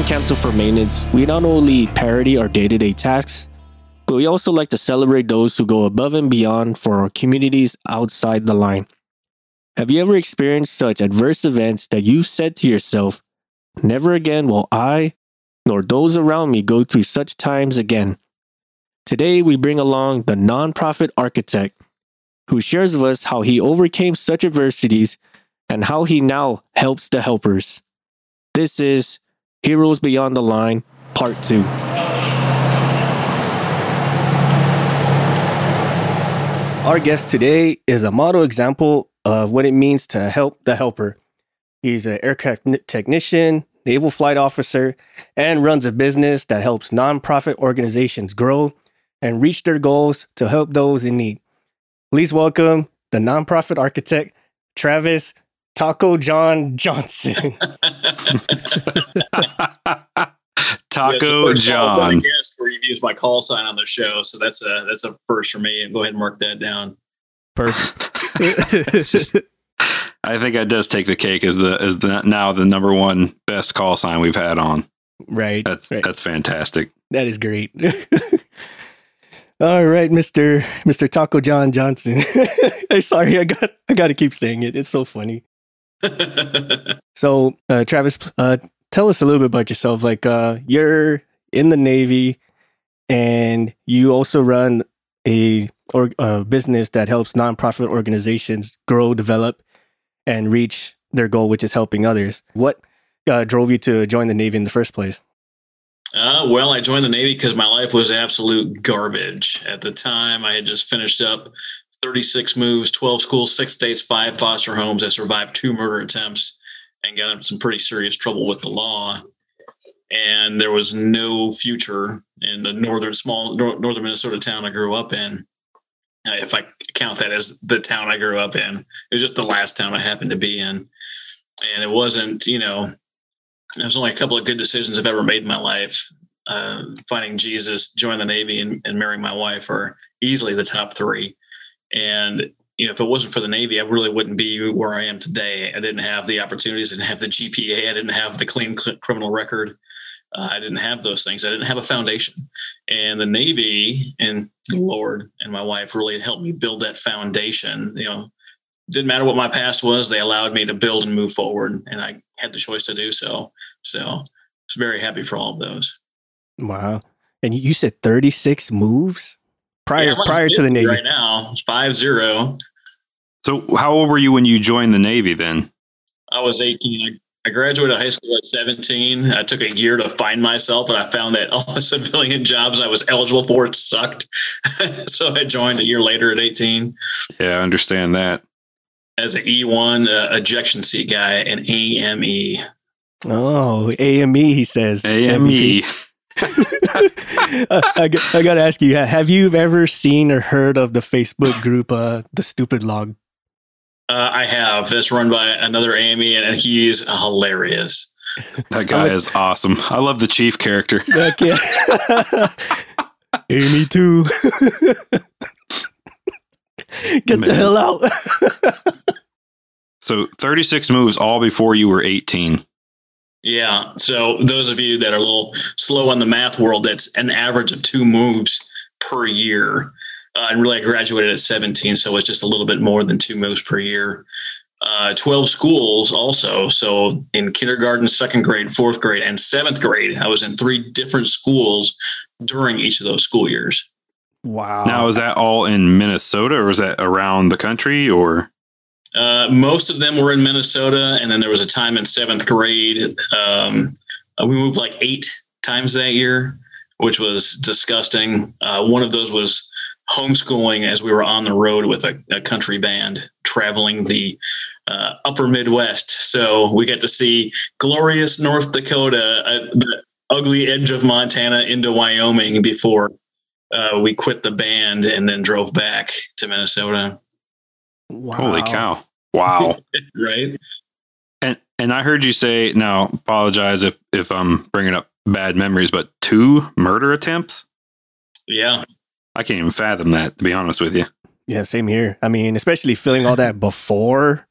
on for Maintenance, we not only parody our day to day tasks, but we also like to celebrate those who go above and beyond for our communities outside the line. Have you ever experienced such adverse events that you've said to yourself, Never again will I, nor those around me, go through such times again? Today, we bring along the nonprofit architect who shares with us how he overcame such adversities and how he now helps the helpers. This is Heroes Beyond the Line, Part 2. Our guest today is a model example of what it means to help the helper. He's an aircraft technician, naval flight officer, and runs a business that helps nonprofit organizations grow and reach their goals to help those in need. Please welcome the nonprofit architect, Travis Taco John Johnson. Taco yes, John. Guest where you've used my call sign on the show, so that's a that's a first for me. And go ahead and mark that down. Perfect. It's just- I think that does take the cake as the as the now the number one best call sign we've had on. right. That's right. that's fantastic. That is great. All right, Mr. Mr. Taco John Johnson. I'm sorry, I got I got to keep saying it. It's so funny. So, uh, Travis, uh, tell us a little bit about yourself. Like, uh, you're in the Navy, and you also run a or a business that helps nonprofit organizations grow, develop, and reach their goal, which is helping others. What uh, drove you to join the Navy in the first place? Uh, well, I joined the Navy because my life was absolute garbage. At the time, I had just finished up 36 moves, 12 schools, six states, five foster homes. I survived two murder attempts and got into some pretty serious trouble with the law. And there was no future in the northern, small nor- northern Minnesota town I grew up in. Uh, if I count that as the town I grew up in, it was just the last town I happened to be in. And it wasn't, you know, there's only a couple of good decisions I've ever made in my life. Uh, finding Jesus, joining the Navy, and, and marrying my wife are easily the top three. And you know, if it wasn't for the Navy, I really wouldn't be where I am today. I didn't have the opportunities. I didn't have the GPA. I didn't have the clean cl- criminal record. Uh, I didn't have those things. I didn't have a foundation. And the Navy and the Lord and my wife really helped me build that foundation. You know, didn't matter what my past was. They allowed me to build and move forward, and I had the choice to do so. So, I was very happy for all of those. Wow. And you said 36 moves prior Yeah, prior to the Navy. right now, five zero. So how old were you when you joined the Navy then? I was 18. I, I graduated high school at 17. I took a year to find myself, and I found that all the civilian jobs I was eligible for it sucked. so I joined a year later at 18 Yeah, I understand that. as an E1 uh, ejection seat guy and AME. Oh, AME, he says. AME. I, got- I got to ask you, have you ever seen or heard of the Facebook group, uh, The Stupid Log? Uh, I have. It's run by another Amy, and he's hilarious. That guy is awesome. I love the chief character. Heck yeah. Amy too. Get Man. the hell out. So 36 moves all before you were 18. Yeah. So those of you that are a little slow on the math world, that's an average of two moves per year. Uh, and really, I graduated at 17, so it's just a little bit more than two moves per year. Uh, 12 schools also. So in kindergarten, second grade, fourth grade, and seventh grade, I was in three different schools during each of those school years. wow. Now is that all in Minnesota or is that around the country or Uh, most of them were in Minnesota, and then there was a time in seventh grade. Um, uh, we moved like eight times that year, which was disgusting. Uh, one of those was homeschooling as we were on the road with a, a country band traveling the uh, upper Midwest. So we got to see glorious North Dakota, uh, the ugly edge of Montana into Wyoming before we quit the band and then drove back to Minnesota. Wow. holy cow. Wow. Right. and and I heard you say now apologize if if I'm bringing up bad memories but two murder attempts? Yeah. I can't even fathom that to be honest with you. Yeah, same here. I mean, especially feeling all that before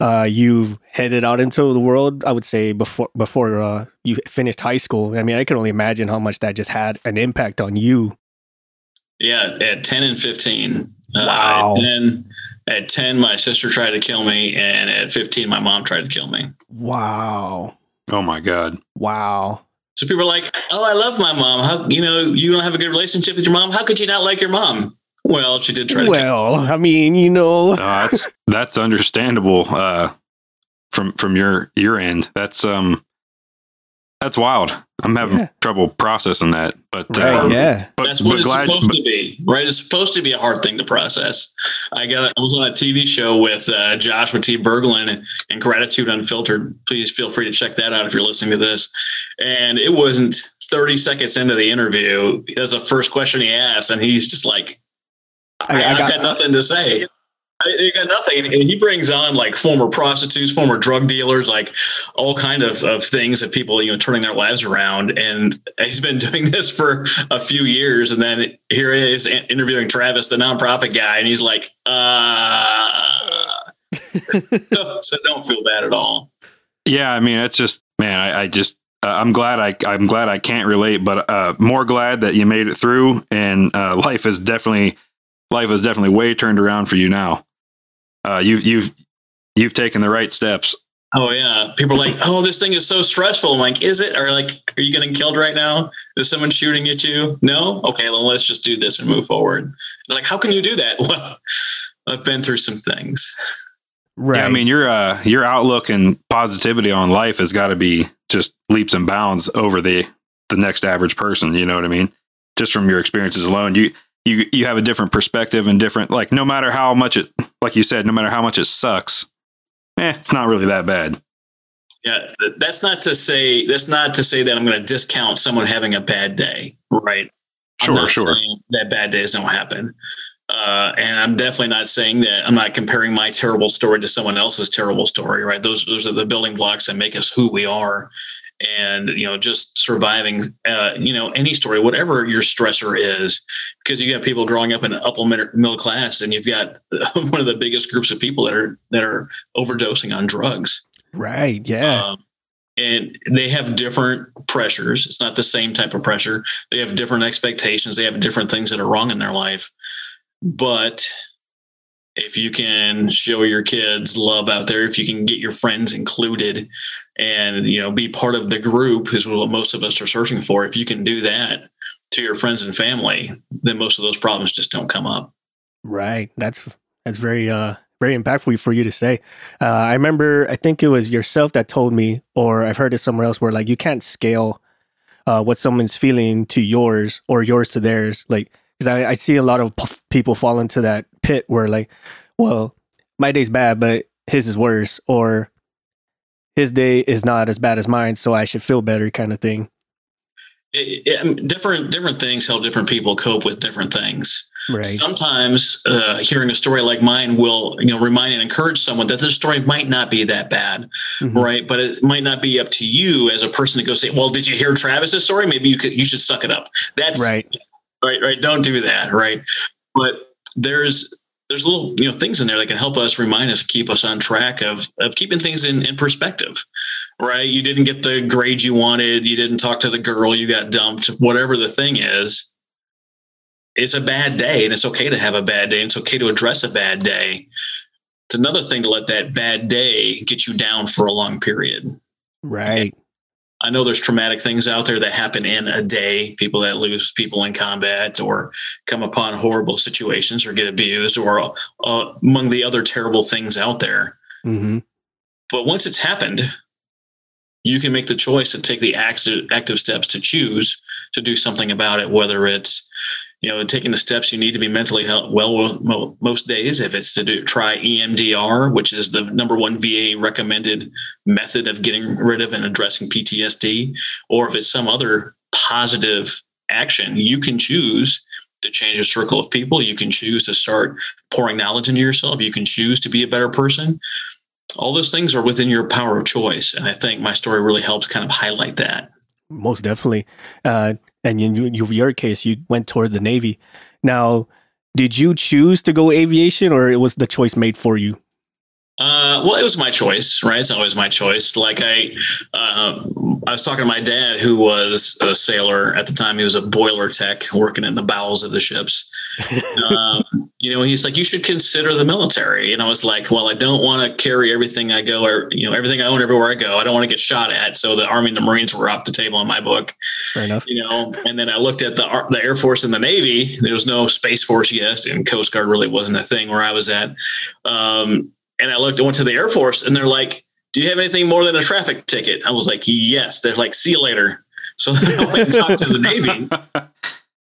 uh, you've headed out into the world. I would say before before uh, you finished high school. I mean, I can only imagine how much that just had an impact on you. Yeah, at ten and fifteen. Wow. Uh, at, 10, at ten, my sister tried to kill me, and at fifteen, my mom tried to kill me. Wow. Oh my god. Wow. So people are like, "Oh, I love my mom. How you know you don't have a good relationship with your mom? How could you not like your mom?" Well, she did try to. Well, I mean, you know, Uh, that's that's understandable uh, from from your your end. That's um that's wild. I'm having Yeah. trouble processing that, but right? um, yeah. But, That's what but it's glad- supposed but- to be, right? It's supposed to be a hard thing to process. I got. I was on a TV show with uh, Joshua T. Berglund and Gratitude Unfiltered. Please feel free to check that out if you're listening to this. And it wasn't 30 seconds into the interview. That's the first question he asked, and he's just like, I- I, I have got- got, nothing to say. I got nothing. And he brings on like former prostitutes, former drug dealers, like all kind of, of things that people, you know, turning their lives around. And he's been doing this for a few years. And then here he is interviewing Travis, the nonprofit guy. And he's like, uh, so don't feel bad at all. Yeah, I mean, it's just man, I, I just uh, I'm glad I I'm glad I can't relate, but uh, more glad that you made it through, and uh, life is definitely life is definitely way turned around for you now. Uh, you've you've you've taken the right steps. Oh yeah. People are like, oh, this thing is so stressful. I'm like, is it? Or like, are you getting killed right now? Is someone shooting at you? No? Okay, well, let's just do this and move forward. They're like, how can you do that? Well, I've been through some things. Right. Yeah, I mean your uh, your outlook and positivity on life has got to be just leaps and bounds over the the next average person. You know what I mean? Just from your experiences alone, you you you have a different perspective and different like no matter how much it like you said, no matter how much it sucks, eh, it's not really that bad. Yeah, that's not to say that's not to say that I'm going to discount someone having a bad day, right? Sure, sure. That bad days don't happen, uh, and I'm definitely not saying that. I'm not comparing my terrible story to someone else's terrible story, right? Those those are the building blocks that make us who we are, and you know, just surviving, uh, you know, any story, whatever your stressor is, because you got people growing up in upper middle class, and you've got one of the biggest groups of people that are that are overdosing on drugs. right. Yeah. Um, and they have different pressures. It's not the same type of pressure. They have different expectations. They have different things that are wrong in their life. But if you can show your kids love out there, if you can get your friends included and, you know, be part of the group is what most of us are searching for. If you can do that to your friends and family, then most of those problems just don't come up. Right. That's that's very uh very impactful for you to say. Uh, I remember I think it was yourself that told me, or I've heard it somewhere else, where like you can't scale uh, what someone's feeling to yours or yours to theirs. Like because I, I see a lot of people fall into that pit where like, well, my day's bad, but his is worse, or his day is not as bad as mine, so I should feel better, kind of thing. It, it- different different things help different people cope with different things. Right. Sometimes uh, hearing a story like mine will, you know, remind and encourage someone that this story might not be that bad, Mhm. right? But it might not be up to you as a person to go say, "Well, did you hear Travis's story? Maybe you could, you should suck it up." That's Right. right, right. Don't do that, right? But there's there's little you know things in there that can help us remind us, keep us on track of of keeping things in in perspective, right? You didn't get the grade you wanted, you didn't talk to the girl, you got dumped, whatever the thing is it's a bad day and it's okay to have a bad day and it's okay to address a bad day. It's another thing to let that bad day get you down for a long period. Right. I know there's traumatic things out there that happen in a day. People that lose people in combat or come upon horrible situations or get abused or uh, among the other terrible things out there. Hmm but once it's happened you can make the choice to take the active steps to choose to do something about it whether it's you know taking the steps you need to be mentally well most days. If it's to do try emdr which is the number one va recommended method of getting rid of and addressing ptsd or if it's some other positive action you can choose to change a circle of people. You can choose to start pouring knowledge into yourself. You can choose to be a better person. All those things are within your power of choice and i think my story really helps kind of highlight that Most definitely. Uh, and in you, your case, you went toward the Navy. Now, did you choose to go aviation or it was the choice made for you? Uh, well, it was my choice, right? It's always my choice. Like I, uh, I was talking to my dad, who was a sailor at the time. He was a boiler tech working in the bowels of the ships. Um, you know, he's like, you should consider the military. And I was like, well, I don't want to carry everything I go, or you know, everything I own everywhere I go. I don't want to get shot at. So the Army and the Marines were off the table in my book. Fair enough. You know, and then I looked at the the Air Force and the Navy. There was no Space Force yet, and Coast Guard really wasn't a thing where I was at. Um, and I looked, I went to the Air Force, and they're like, "Do you have anything more than a traffic ticket?" I was like, "Yes." They're like, "See you later." So I went and talked to the Navy.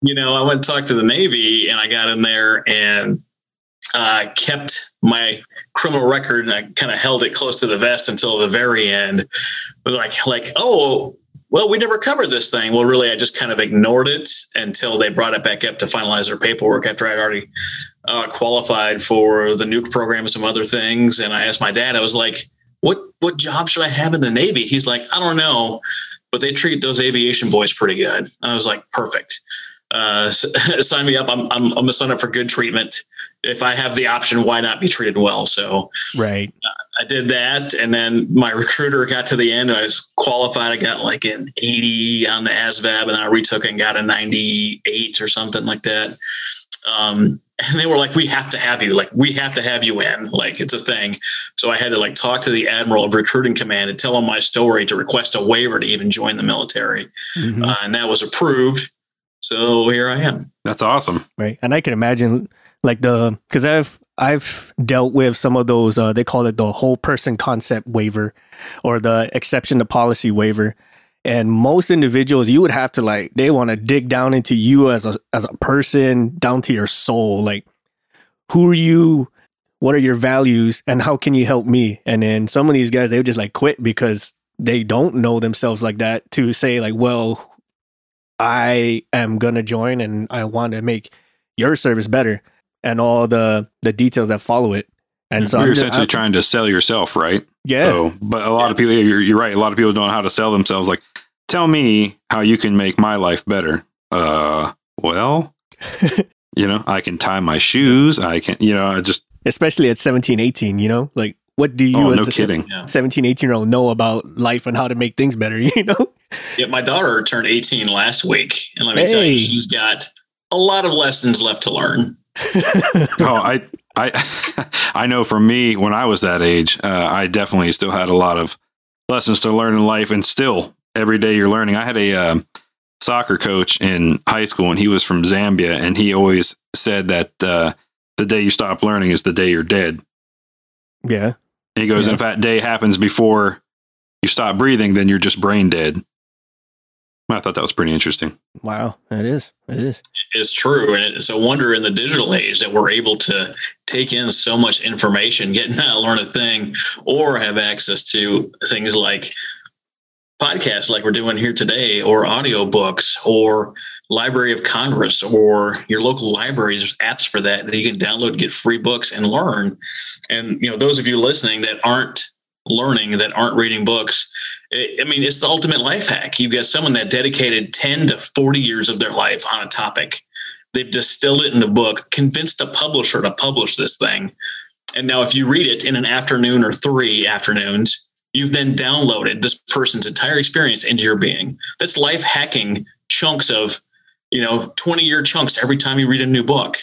You know, I went and talked to the Navy, and I got in there and uh, kept my criminal record, and I kind of held it close to the vest until the very end. But like, like, oh, well, we never covered this thing. Well, really, I just kind of ignored it until they brought it back up to finalize their paperwork after I'd already uh, qualified for the nuke program and some other things. And I asked my dad, I was like, what, what job should I have in the Navy? He's like, I don't know, but they treat those aviation boys pretty good. And I was like, perfect. Uh, sign me up. I'm, I'm, I'm going to sign up for good treatment. If I have the option, why not be treated well? So, Right. I did that, and then my recruiter got to the end. I was qualified. I got like an 80 on the ASVAB, and then I retook and got a 98 or something like that. Um, and they were like, "We have to have you. Like, we have to have you in. Like, it's a thing." So I had to like talk to the admiral of recruiting command and tell him my story to request a waiver to even join the military, Mhm. uh, and that was approved. So here I am. That's awesome. right. And i can imagine like the because i've i've dealt with some of those uh they call it the whole person concept waiver or the exception to policy waiver. And most individuals you would have to like they want to dig down into you as a as a person down to your soul. Like who are you? What are your values? And how can you help me? And then some of these guys they would just like quit because they don't know themselves like that to say like well i am gonna join and i want to make your service better and all the the details that follow it and so you're I'm just, essentially I'm- trying to sell yourself, right? yeah So, but a lot of people, you're, you're right. A lot of people don't know how to sell themselves. Like, tell me how you can make my life better. Uh, well, you know, I can tie my shoes. I can, you know, I just, especially at 17 18 you know like what do you oh, as no a kidding. 17 18 year old know about life and how to make things better you know Yeah, my daughter turned 18 last week, and let me tell you, she's got a lot of lessons left to learn. oh, I, I, I know for me, when I was that age, uh, I definitely still had a lot of lessons to learn in life, and still every day you're learning. I had a um, soccer coach in high school, and he was from Zambia, and he always said that uh, the day you stop learning is the day you're dead. yeah And he goes, Yeah. and if that day happens before you stop breathing, then you're just brain dead. I thought that was pretty interesting. wow it is it is It's true, and it's a wonder in the digital age that we're able to take in so much information, get not learn a thing, or have access to things like podcasts, like we're doing here today, or audiobooks, or Library of Congress, or your local libraries. There's apps for that that you can download, get free books, and learn. And you know, those of you listening that aren't learning, that aren't reading books, I mean, it's the ultimate life hack. You've got someone that dedicated 10 to 40 years of their life on a topic. They've distilled it in the book, convinced a publisher to publish this thing. And now, if you read it in an afternoon or three afternoons, you've then downloaded this person's entire experience into your being. That's life hacking chunks of, you know, 20 year chunks every time you read a new book.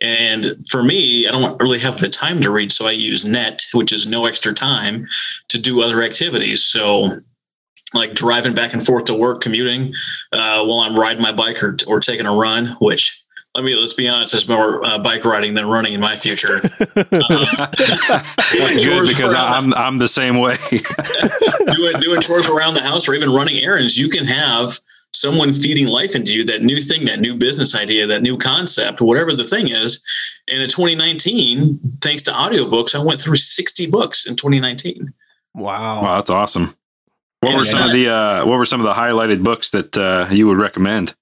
And for me, I don't really have the time to read. So I use net, which is no extra time to do other activities. So like driving back and forth to work, commuting, uh, while I'm riding my bike or, or taking a run, which let me, let's be honest, is more uh, bike riding than running in my future. That's good because. I'm I'm the same way. doing, doing chores around the house or even running errands, you can have someone feeding life into you, that new thing, that new business idea, that new concept, whatever the thing is. And in 2019, thanks to audiobooks, I went through 60 books in 2019. wow wow, that's awesome. What Yeah, were some not- of the uh, What were some of the highlighted books that uh, you would recommend?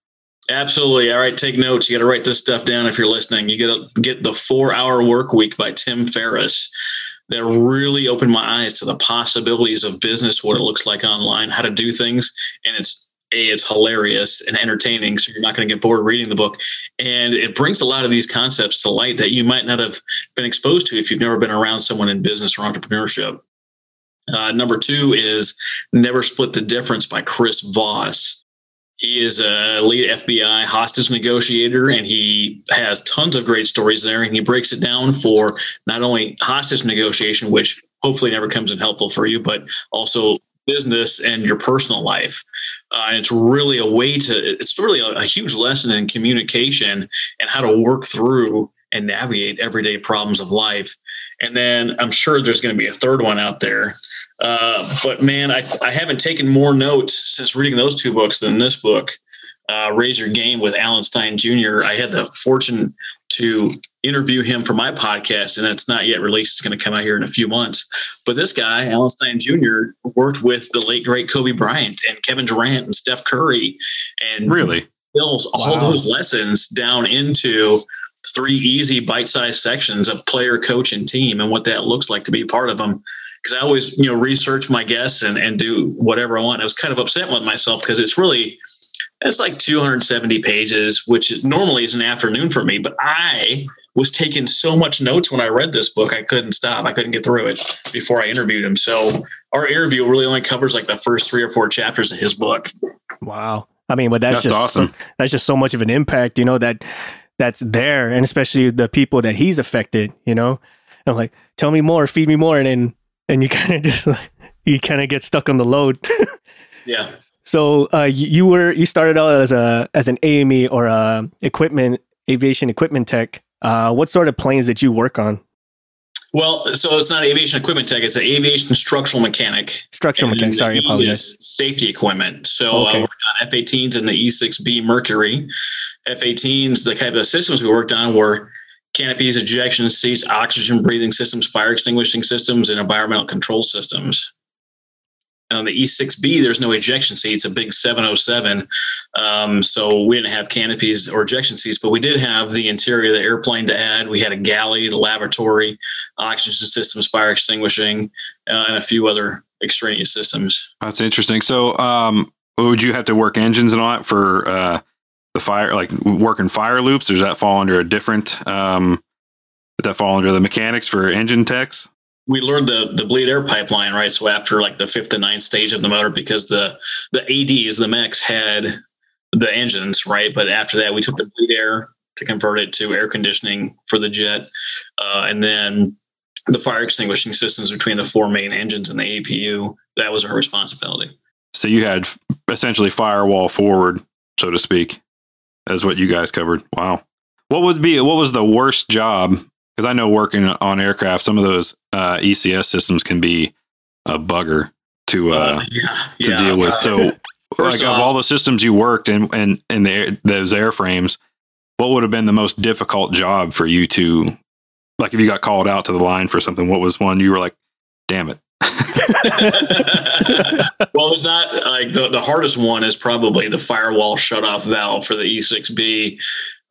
Absolutely. All right, take notes. You got to write this stuff down if you're listening. You got to get the Four Hour Work Week by Tim Ferriss. That really opened my eyes to the possibilities of business, what it looks like online, how to do things, and it's a it's hilarious and entertaining so you're not going to get bored reading the book and it brings a lot of these concepts to light that you might not have been exposed to if you've never been around someone in business or entrepreneurship uh, number two is never split the difference by chris voss he is a lead FBI hostage negotiator, and he has tons of great stories there. And he breaks it down for not only hostage negotiation, which hopefully never comes in helpful for you, but also business and your personal life. Uh, and it's really a way to, it's really a, a huge lesson in communication and how to work through and navigate everyday problems of life. And then I'm sure there's going to be a third one out there. Uh, but man, I, I haven't taken more notes since reading those two books than this book, uh, Raise Your Game with Alan Stein Jr. I had the fortune to interview him for my podcast, and it's not yet released. It's going to come out here in a few months. But this guy, Alan Stein Jr., worked with the late great Kobe Bryant and Kevin Durant and Steph Curry, and really builds all wow. those lessons down into three easy bite-sized sections of player, coach, and team, and what that looks like to be part of them. Because I always, you know, research my guests and and do whatever I want. I was kind of upset with myself because it's really it's like 270 pages, which normally is an afternoon for me, but I was taking so much notes when I read this book, I couldn't stop. I couldn't get through it before I interviewed him. So our interview really only covers like the first three or four chapters of his book. Wow. I mean, but that's, that's just awesome. that's just so much of an impact, you know, that that's there. And especially the people that he's affected, you know, I'm like, tell me more, feed me more. And then, and you kind of just, you kind of get stuck on the load. yeah. So uh, you were, you started out as a, as an AME or a equipment, aviation equipment tech uh, what sort of planes did you work on? Well, so it's not aviation equipment tech; it's an aviation structural mechanic. Structural mechanic. Sorry, apologies. Safety equipment. So uh, okay. uh, worked on F-18s and the E-6B Mercury. F-18s, the type of systems we worked on were canopies, ejection seats, oxygen breathing systems, fire extinguishing systems, and environmental control systems. And on the E6B, there's no ejection seat. It's a big 707. Um, so we didn't have canopies or ejection seats, but we did have the interior of the airplane to add. We had a galley, the laboratory, oxygen systems, fire extinguishing, uh, and a few other extraneous systems. That's interesting. So, um, would you have to work engines and all that for uh, the fire, like working fire loops? Or does that fall under a different? Um, does that fall under the mechanics for engine techs? We learned the the bleed air pipeline, right? So after like the fifth and ninth stage of the motor, because the the ADs, the mechs had the engines, right? But after that, we took the bleed air to convert it to air conditioning for the jet, uh, and then the fire extinguishing systems between the four main engines and the APU. That was our responsibility. So you had essentially firewall forward, so to speak, as what you guys covered. Wow. What would be what was the worst job because I know working on aircraft, some of those uh, ECS systems can be a bugger to uh, uh yeah, to yeah. deal with. So, like off, of all the systems you worked in in in the, those airframes, what would have been the most difficult job for you to, like, if you got called out to the line for something? What was one you were like, "Damn it"? well, it's not like the, the hardest one is probably the firewall shut off valve for the E6B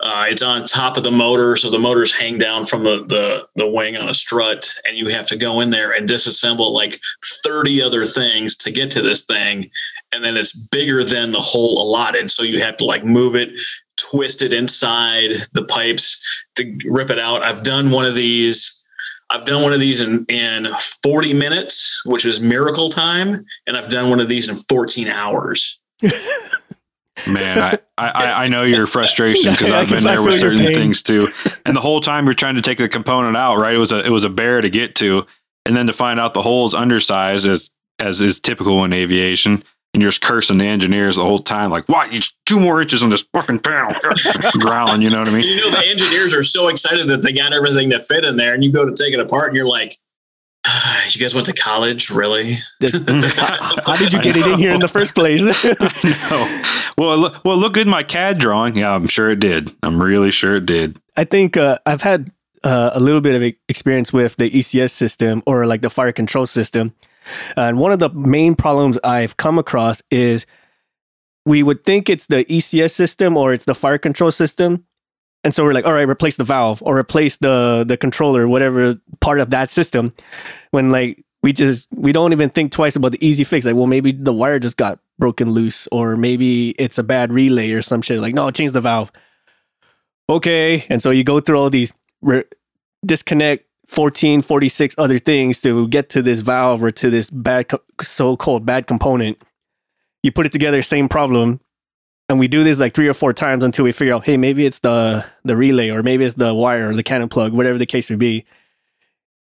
uh, it's on top of the motor, so the motors hang down from the, the, the wing on a strut, and you have to go in there and disassemble like 30 other things to get to this thing, and then it's bigger than the hole allotted, so you have to like move it, twist it inside the pipes to rip it out. I've done one of these. I've done one of these in, in 40 minutes, which is miracle time, and I've done one of these in 14 hours. Man, I, I, I know your frustration because I've been there with certain things too. And the whole time you're trying to take the component out, right? It was a it was a bear to get to, and then to find out the hole is undersized as as is typical in aviation. And you're just cursing the engineers the whole time, like, "What? You two more inches on this fucking panel?" Growling, you know what I mean? You know, the engineers are so excited that they got everything to fit in there, and you go to take it apart, and you're like, you guys went to college, really? How did you get it in here in the first place? no. Well, look, well, look good in my CAD drawing. Yeah, I'm sure it did. I'm really sure it did. I think uh, I've had uh, a little bit of experience with the ECS system or like the fire control system, and one of the main problems I've come across is we would think it's the ECS system or it's the fire control system, and so we're like, all right, replace the valve or replace the the controller, whatever part of that system. When like we just we don't even think twice about the easy fix. Like, well, maybe the wire just got broken loose, or maybe it's a bad relay or some shit. Like, no, change the valve. Okay. And so you go through all these re- disconnect 14, 46 other things to get to this valve or to this bad, co- so called bad component. You put it together, same problem. And we do this like three or four times until we figure out, hey, maybe it's the the relay or maybe it's the wire or the cannon plug, whatever the case may be.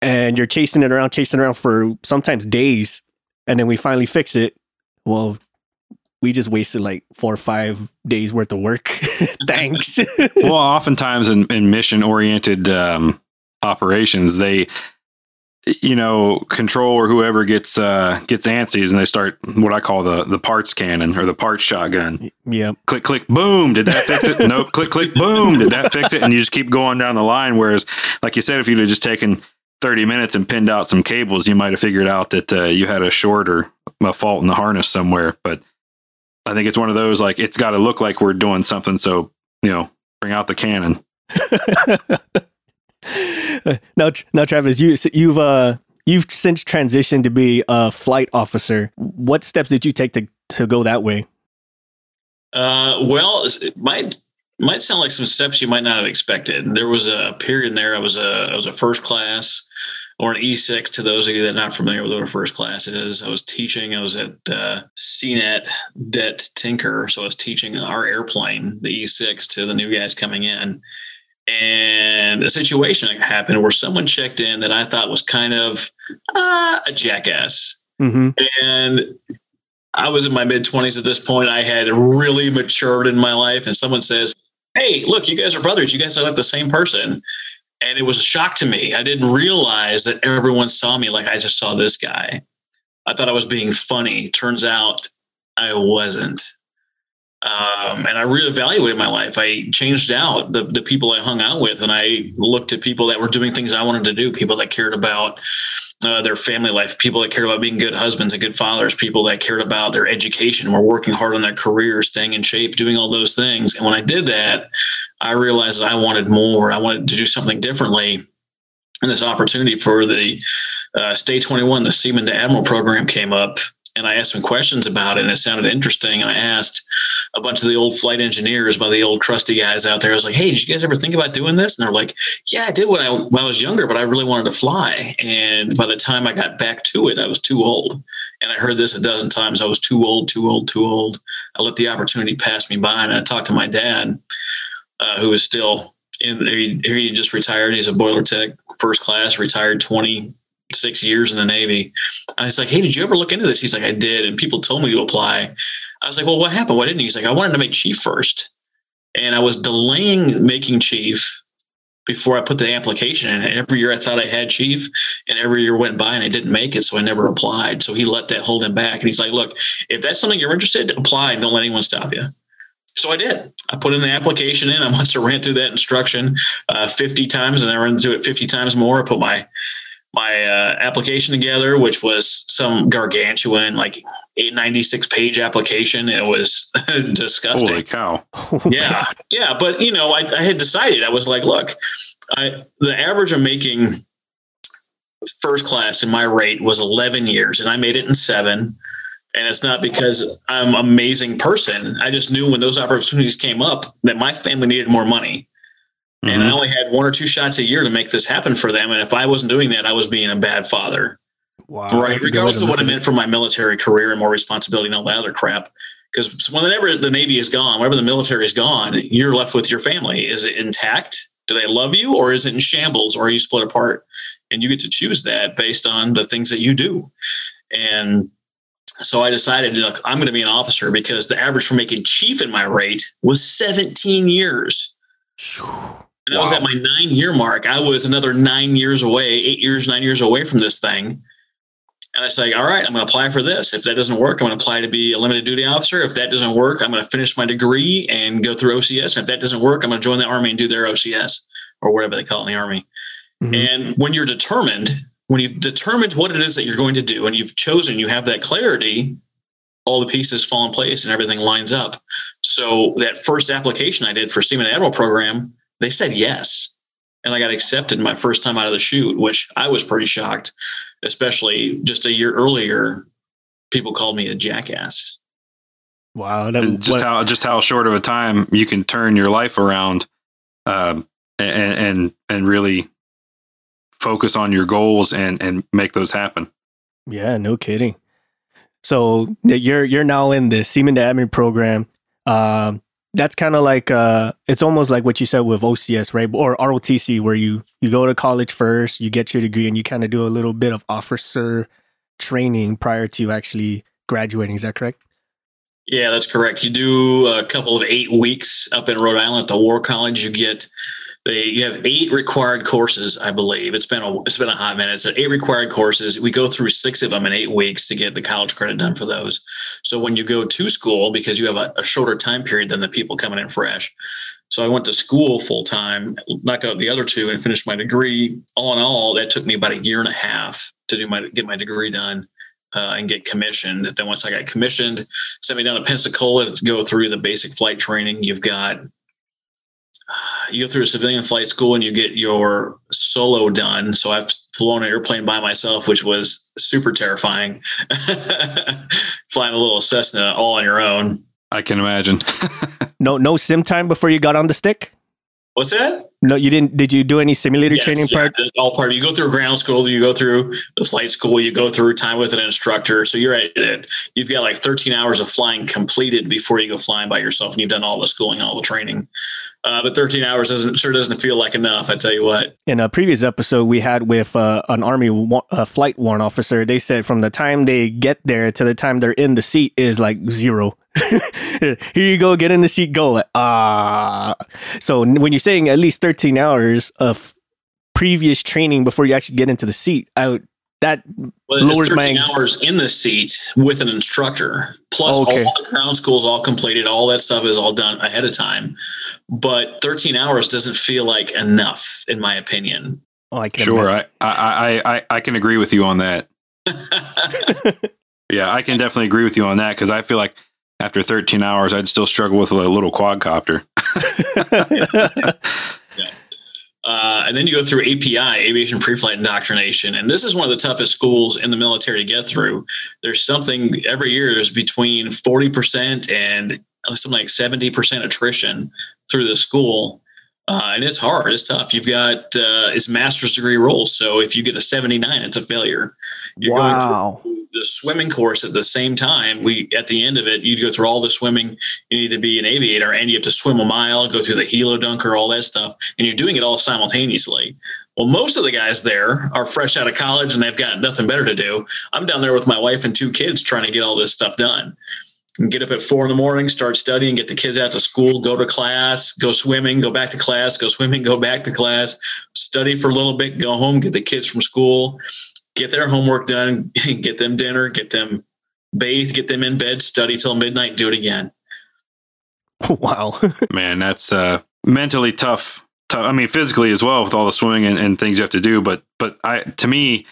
And you're chasing it around, chasing it around for sometimes days. And then we finally fix it. Well, we just wasted like four or five days worth of work. Thanks. well, oftentimes in, in mission oriented um, operations, they, you know, control or whoever gets uh, gets antsies and they start what I call the the parts cannon or the parts shotgun. yeah. Click, click, boom. Did that fix it? nope. Click, click, boom. Did that fix it? And you just keep going down the line. Whereas, like you said, if you'd have just taken 30 minutes and pinned out some cables, you might have figured out that uh, you had a short or a fault in the harness somewhere. But I think it's one of those like it's got to look like we're doing something. So you know, bring out the cannon. now, now, Travis, you you've uh you've since transitioned to be a flight officer. What steps did you take to to go that way? Uh, well, it might might sound like some steps you might not have expected. There was a period in there. I was a I was a first class or an E6 to those of you that are not familiar with what a first class is. I was teaching, I was at uh, CNATT Det Tinker. So I was teaching our airplane, the E6, to the new guys coming in. And a situation happened where someone checked in that I thought was kind of uh, a jackass. Mm-hmm. And I was in my mid 20s at this point. I had really matured in my life. And someone says, Hey, look, you guys are brothers. You guys are like the same person and it was a shock to me. I didn't realize that everyone saw me like I just saw this guy. I thought I was being funny. Turns out I wasn't. Um, and I reevaluated my life. I changed out the, the people I hung out with, and I looked at people that were doing things I wanted to do, people that cared about uh, their family life, people that cared about being good husbands and good fathers, people that cared about their education, were working hard on their career, staying in shape, doing all those things. And when I did that, I realized that I wanted more. I wanted to do something differently. And this opportunity for the uh, STA-21, the Seaman to Admiral program came up. And I asked some questions about it, and it sounded interesting. I asked a bunch of the old flight engineers, by the old trusty guys out there. I was like, "Hey, did you guys ever think about doing this?" And they're like, "Yeah, I did when I when I was younger, but I really wanted to fly." And by the time I got back to it, I was too old. And I heard this a dozen times. I was too old, too old, too old. I let the opportunity pass me by, and I talked to my dad, uh, who is still in. He, he just retired. He's a boiler tech, first class, retired twenty six years in the Navy. I was like, Hey, did you ever look into this? He's like, I did. And people told me to apply. I was like, Well, what happened? Why didn't you? He's like, I wanted to make chief first. And I was delaying making chief before I put the application in. And every year I thought I had chief, and every year went by and I didn't make it. So I never applied. So he let that hold him back. And he's like, Look, if that's something you're interested, apply don't let anyone stop you. So I did. I put in the application in. I must have ran through that instruction uh, 50 times and I ran through it 50 times more. I put my my uh, application together, which was some gargantuan, like 896 page application. It was disgusting. Holy cow. yeah. Yeah. But, you know, I, I, had decided, I was like, look, I, the average of making first class in my rate was 11 years, and I made it in seven. And it's not because I'm an amazing person. I just knew when those opportunities came up that my family needed more money. Mm-hmm. And I only had one or two shots a year to make this happen for them. And if I wasn't doing that, I was being a bad father. Wow. Right. Regardless of what it meant for my military career and more responsibility and all that other crap. Because whenever the Navy is gone, whenever the military is gone, you're left with your family. Is it intact? Do they love you or is it in shambles or are you split apart? And you get to choose that based on the things that you do. And so I decided, look, I'm going to be an officer because the average for making chief in my rate was 17 years. And wow. I was at my nine year mark. I was another nine years away, eight years, nine years away from this thing. And I say, all right, I'm going to apply for this. If that doesn't work, I'm going to apply to be a limited duty officer. If that doesn't work, I'm going to finish my degree and go through OCS. And if that doesn't work, I'm going to join the Army and do their OCS or whatever they call it in the Army. Mm-hmm. And when you're determined, when you've determined what it is that you're going to do and you've chosen, you have that clarity, all the pieces fall in place and everything lines up. So that first application I did for Seaman Admiral program, they said yes. And I got accepted my first time out of the chute, which I was pretty shocked, especially just a year earlier, people called me a jackass. Wow, that, and just what- how just how short of a time you can turn your life around, um, and and and really focus on your goals and and make those happen. Yeah, no kidding. So you're you're now in the Seaman to Admin program. Um, that's kind of like uh, it's almost like what you said with OCS, right? Or ROTC, where you you go to college first, you get your degree, and you kind of do a little bit of officer training prior to actually graduating. Is that correct? Yeah, that's correct. You do a couple of eight weeks up in Rhode Island at the War College. You get they you have eight required courses, I believe. It's been a it's been a hot minute. It's eight required courses. We go through six of them in eight weeks to get the college credit done for those. So when you go to school, because you have a, a shorter time period than the people coming in fresh. So I went to school full time, knocked out the other two, and finished my degree. All in all, that took me about a year and a half to do my get my degree done uh, and get commissioned. Then once I got commissioned, sent me down to Pensacola to go through the basic flight training. You've got you go through a civilian flight school and you get your solo done. So I've flown an airplane by myself, which was super terrifying. Flying a little Cessna all on your own. I can imagine. No, no sim time before you got on the stick. What's that? No, you didn't. Did you do any simulator Yes, training yeah, part? it's all part. You go through ground school, you go through the flight school, you go through time with an instructor. So you're at it. You've got like 13 hours of flying completed before you go flying by yourself, and you've done all the schooling, all the training. Uh, but 13 hours doesn't sure doesn't feel like enough. I tell you what. In a previous episode we had with uh, an army wa- flight warrant officer, they said from the time they get there to the time they're in the seat is like zero. Here you go, get in the seat, go. Ah, so when you're saying at least 13 hours of previous training before you actually get into the seat, I would, that Well, Lowers my 13 hours in the seat with an instructor, plus Okay. all the ground school is all completed. All that stuff is all done ahead of time. But 13 hours doesn't feel like enough, in my opinion. oh, I can sure. I, I I I I can agree with you on that. Yeah, I can definitely agree with you on that because I feel like after 13 hours, I'd still struggle with a little quadcopter. Uh, and then you go through API, Aviation Preflight Indoctrination. And this is one of the toughest schools in the military to get through. There's something every year, there's between 40% and something like 70% attrition through the school. Uh, and it's hard. It's tough. You've got uh, it's master's degree roles. So if you get a 79, it's a failure. You're wow. going through the swimming course at the same time. We at the end of it, you go through all the swimming. You need to be an aviator, and you have to swim a mile, go through the helo dunker, all that stuff, and you're doing it all simultaneously. Well, most of the guys there are fresh out of college and they've got nothing better to do. I'm down there with my wife and two kids trying to get all this stuff done. And get up at four in the morning, start studying, get the kids out to school, go to class, go swimming, go back to class, go swimming, go back to class, study for a little bit, go home, get the kids from school, get their homework done, get them dinner, get them bathe, get them in bed, study till midnight, do it again. Wow. Man, that's uh, mentally tough. tough. I mean, physically as well with all the swimming and, and things you have to do. But but I to me,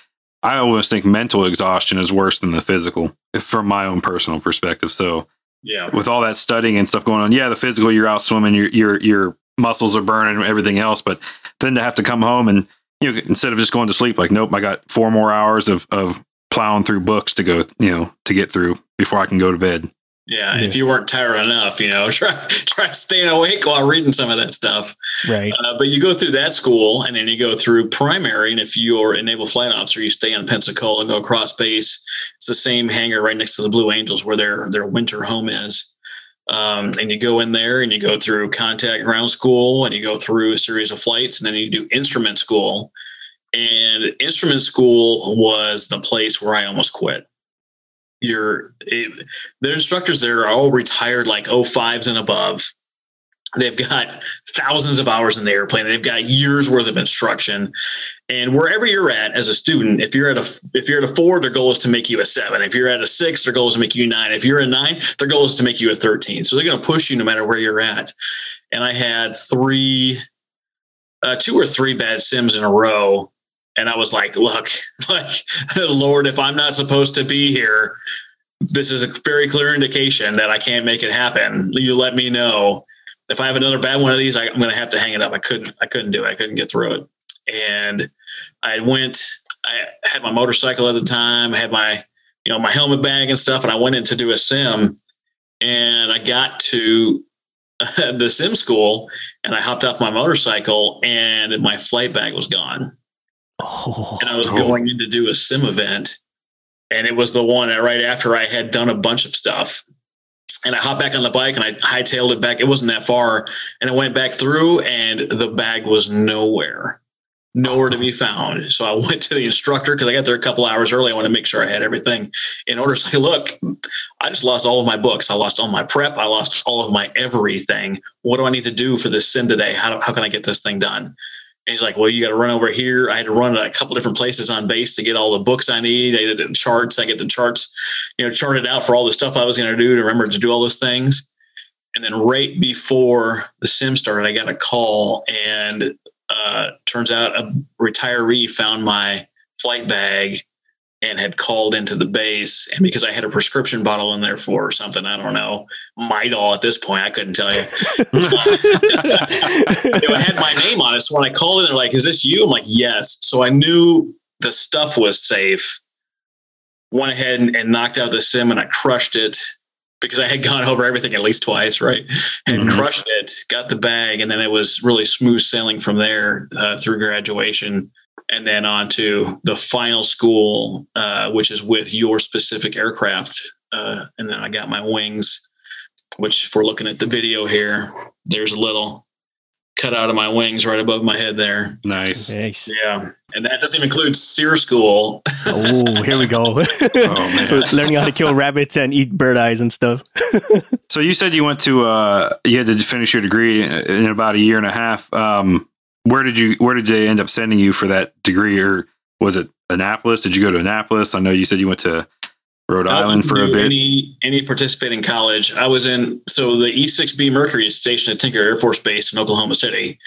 I always think mental exhaustion is worse than the physical from my own personal perspective. So Yeah. with all that studying and stuff going on, yeah, the physical, you're out swimming, your your your muscles are burning everything else. But then to have to come home and you know instead of just going to sleep, like nope, I got four more hours of of plowing through books to go, you know, to get through before I can go to bed. Yeah. If you weren't tired enough, you know, try try staying awake while reading some of that stuff. right. Uh, but you go through that school and then you go through primary. And if you're a naval flight officer, you stay in Pensacola and go across base. It's the same hangar right next to the Blue Angels where their their winter home is. Um, and you go in there and you go through contact ground school and you go through a series of flights and then you do instrument school. And instrument school was the place where I almost quit. You're it, the instructors there are all retired like 05s and above. They've got thousands of hours in the airplane. They've got years worth of instruction. And wherever you're at as a student, if you're at a if you're at a four, their goal is to make you a seven. If you're at a six, their goal is to make you a nine. If you're a nine, their goal is to make you a 13. So they're going to push you no matter where you're at. And I had three, uh, two or three bad sims in a row. And I was like, look, like, Lord, if I'm not supposed to be here, this is a very clear indication that I can't make it happen. You let me know if I have another bad one of these, I, am going to have to hang it up. I couldn't, I couldn't do it. I couldn't get through it. And I went, I had my motorcycle at the time. I had my, you know, my helmet bag and stuff. And I went in to do a sim and I got to the sim school and I hopped off my motorcycle and my flight bag was gone. Oh, And I was Oh. going in to do a sim event. And it was the one that right after I had done a bunch of stuff. And I hopped back on the bike and I hightailed it back. It wasn't that far. And I went back through and the bag was nowhere, nowhere to be found. So I went to the instructor because I got there a couple hours early. I wanted to make sure I had everything in order to say, look, I just lost all of my books. I lost all my prep. I lost all of my everything. What do I need to do for this sim today? How, do, how can I get this thing done? He's like, well, you got to run over here. I had to run a couple different places on base to get all the books I need. I did the charts. I get the charts, you know, charted out for all the stuff I was going to do to remember to do all those things. And then right before the sim started, I got a call, and uh, turns out a retiree found my flight bag and had called into the base. And because I had a prescription bottle in there for something, I don't know, Midol at this point, I couldn't tell you. I had my name on it. So when I called in, they're like, Is this you? I'm like, Yes. So I knew the stuff was safe. Went ahead and, and knocked out the sim and I crushed it because I had gone over everything at least twice, right? And Mhm. crushed it, got the bag, and then it was really smooth sailing from there uh, through graduation and then on to the final school, uh, which is with your specific aircraft. Uh, and then I got my wings, which, if we're looking at the video here, there's a little cut out of my wings right above my head there. Nice. nice. Yeah. And that doesn't even include SERE school. Oh, here we go. man. Learning how to kill rabbits and eat bird eyes and stuff. So you said you went to uh you had to finish your degree in about a year and a half. Um where did you where did they end up sending you for that degree or was it Annapolis? Did you go to Annapolis? I know you said you went to Rhode Island for a bit. Any, any participating college. I was in, so the E6B Mercury is stationed at Tinker Air Force Base in Oklahoma City.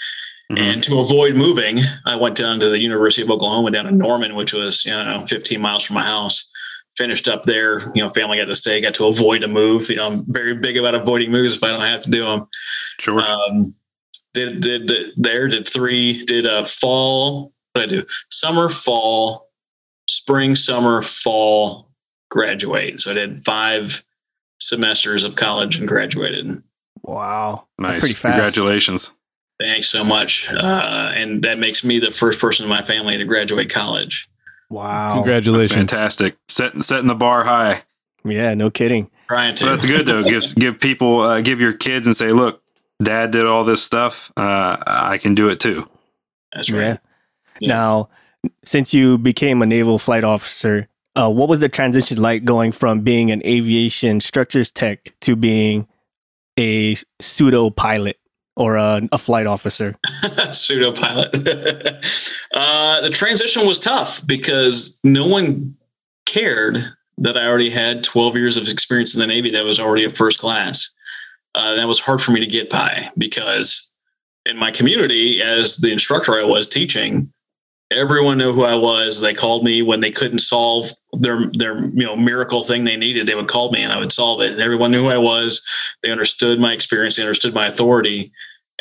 Mhm. And to avoid moving, I went down to the University of Oklahoma down in Norman, which was, you know, 15 miles from my house. Finished up there, you know, family got to stay, got to avoid a move. You know, I'm very big about avoiding moves if I don't have to do them. Sure. Um, did, did did there did three did a fall what did I do summer fall spring summer fall graduate so I did five semesters of college and graduated Wow. nice. That's pretty fast. Congratulations. thanks so much uh, and that makes me the first person in my family to graduate college Wow. That's Congratulations. fantastic. Setting setting the bar high. Yeah, no kidding. trying to So that's good though. give give people uh, give your kids and say, look, dad did all this stuff. Uh, I can do it too. that's right Yeah. Yeah. Now, since you became a naval flight officer, uh, what was the transition like going from being an aviation structures tech to being a pseudo pilot or a, a flight officer? pseudo pilot. uh, the transition was tough because no one cared that I already had 12 years of experience in the Navy that was already a first class. Uh, that was hard for me to get by because in my community, as the instructor I was teaching, everyone knew who I was. They called me when they couldn't solve their their you know miracle thing they needed. They would call me and I would solve it. And everyone knew who I was. They understood my experience. They understood my authority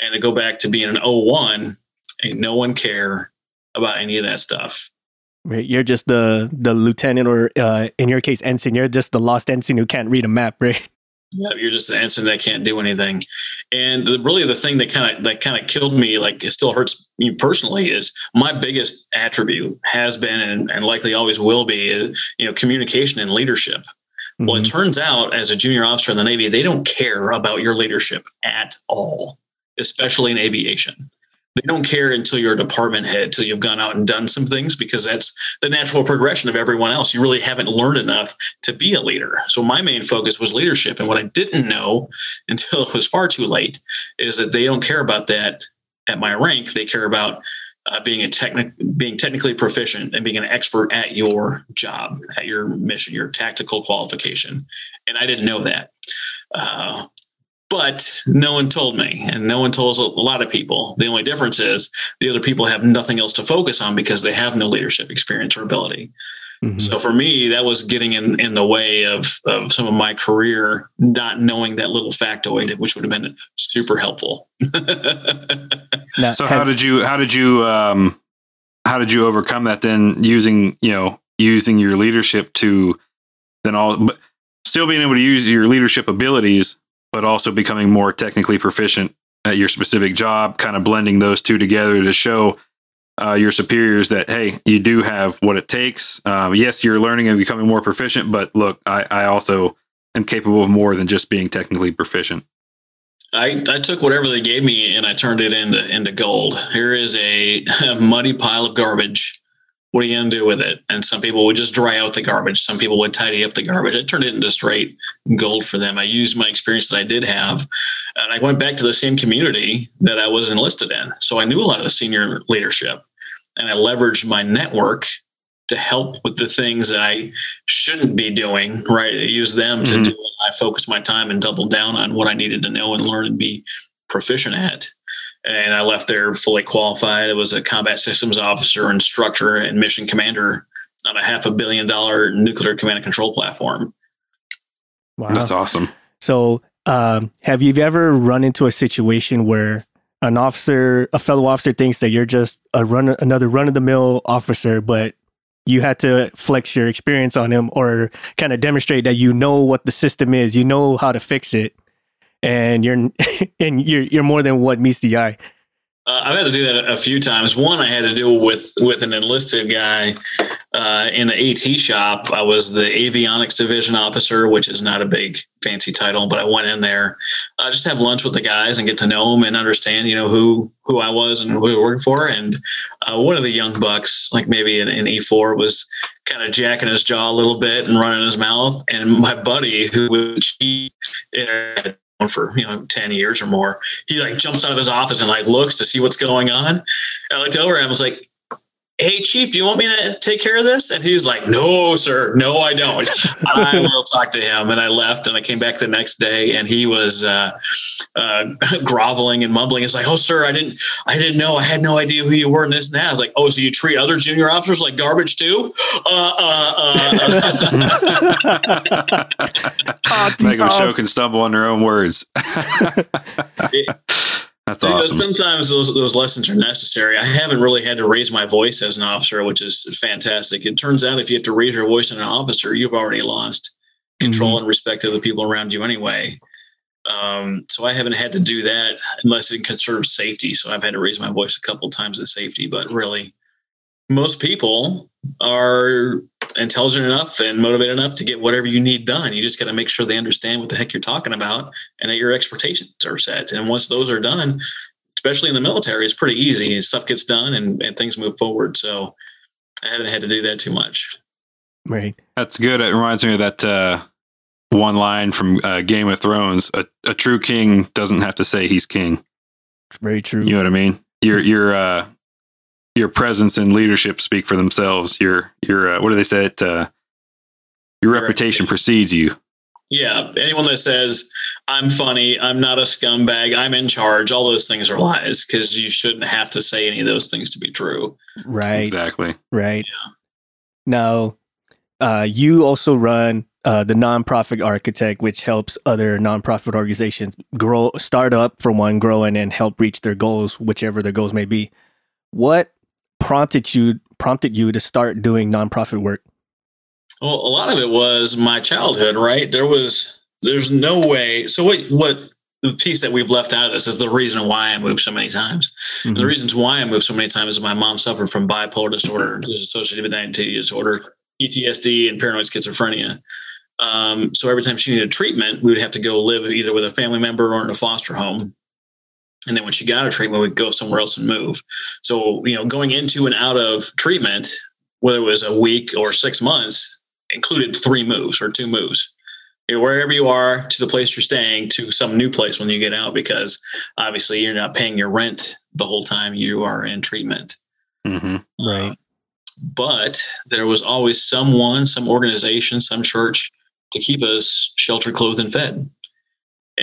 and to go back to being an 01 ain't no one care about any of that stuff Right? You're just the the lieutenant, or uh, in your case, ensign. You're just the lost ensign who can't read a map, right? Yeah you're just an ensign that can't do anything. And the, really the thing that kind of that kind of killed me like it still hurts me personally is my biggest attribute has been and, and likely always will be is, you know communication and leadership. Well it Mhm. turns out as a junior officer in the navy they don't care about your leadership at all especially in aviation they don't care until you're a department head, until you've gone out and done some things, because that's the natural progression of everyone else. You really haven't learned enough to be a leader. So my main focus was leadership. And what I didn't know until it was far too late is that they don't care about that at my rank. They care about uh, being a technic, being technically proficient and being an expert at your job, at your mission, your tactical qualification. And I didn't know that. Uh, but no one told me, and no one told a lot of people. The only difference is the other people have nothing else to focus on because they have no leadership experience or ability. Mhm. So for me, that was getting in, in the way of, of some of my career, not knowing that little factoid, which would have been super helpful. Now, So how did you how did you um how did you overcome that then using you know using your leadership to then all but still being able to use your leadership abilities, but also becoming more technically proficient at your specific job, kind of blending those two together to show uh, your superiors that hey, you do have what it takes. Um, yes, you're learning and becoming more proficient, but look, I, I also am capable of more than just being technically proficient. I, I took whatever they gave me and I turned it into into gold. Here is a, a muddy pile of garbage. What are you going to do with it? And some people would just dry out the garbage. Some people would tidy up the garbage. I turned it into straight gold for them. I used my experience that I did have, and I went back to the same community that I was enlisted in. So I knew a lot of the senior leadership, and I leveraged my network to help with the things that I shouldn't be doing, right? I use them to Mhm. do. I focused my time and doubled down on what I needed to know and learn and be proficient at. And I left there fully qualified. I was a combat systems officer, instructor, and mission commander on a half a billion dollar nuclear command and control platform. Wow. That's awesome. So, um, have you ever run into a situation where an officer, a fellow officer, thinks that you're just a run, another run of the mill officer, but you had to flex your experience on him or kind of demonstrate that you know what the system is, you know how to fix it, and you're and you're you're more than what meets the eye. Uh, I've had to do that a few times. One, I had to do with with an enlisted guy uh, in the AT shop. I was the avionics division officer, which is not a big fancy title, but I went in there uh, just have lunch with the guys and get to know them and understand, you know, who who I was and who we were working for. And uh, one of the young bucks, like maybe an, in E4, was kind of jacking his jaw a little bit and running his mouth. And my buddy, who had known for you know ten years or more, he like jumps out of his office and like looks to see what's going on. I looked over and I was like, Hey chief, do you want me to take care of this? And he's like, No, sir, no, I don't. I will talk to him. And I left and I came back the next day and he was uh, uh, groveling and mumbling. It's like, oh sir, I didn't I didn't know. I had no idea who you were and this and that. I was like, Oh, so you treat other junior officers like garbage too? Uh uh uh like Michelle can stumble on her own words. That's You know, sometimes those those lessons are necessary. I haven't really had to raise my voice as an officer, which is fantastic. It turns out if you have to raise your voice as an officer, you've already lost control and respect of the people around you anyway. Um, so I haven't had to do that unless it conserves safety. So I've had to raise my voice a couple times in safety, but really, most people are intelligent enough and motivated enough to get whatever you need done. You just got to make sure they understand what the heck you're talking about and that your expectations are set. And once those are done, especially in the military, it's pretty easy. Stuff gets done and, and things move forward. So I haven't had to do that too much. Right. That's good. It reminds me of that uh, one line from uh, Game of Thrones: a, "A true king doesn't have to say he's king." Very true. You know what I mean? Your your uh, your presence and leadership speak for themselves. Your your uh, what do they say? It, uh, your reputation precedes you. Yeah. Anyone that says, I'm funny, I'm not a scumbag, I'm in charge, all those things are lies because you shouldn't have to say any of those things to be true. right. Exactly. Right. Now, uh, you also run uh, the nonprofit architect, which helps other nonprofit organizations grow, start up for one, grow and then help reach their goals, whichever their goals may be. What prompted you prompted you to start doing nonprofit work? Well, a lot of it was my childhood, right? There was, there's no way. So, what, what, the piece that we've left out of this is the reason why I moved so many times. Mhm. The reasons why I moved so many times is my mom suffered from bipolar disorder, dissociative identity disorder, PTSD, and paranoid schizophrenia. Um, so every time she needed treatment, we would have to go live either with a family member or in a foster home. And then when she got out of treatment, we'd go somewhere else and move. So, you know, going into and out of treatment, whether it was a week or six months, included three moves or two moves. You know, wherever you are to the place you're staying to some new place when you get out, because obviously you're not paying your rent the whole time you are in treatment. hmm Right. Uh, but there was always someone, some organization, some church to keep us sheltered, clothed, and fed.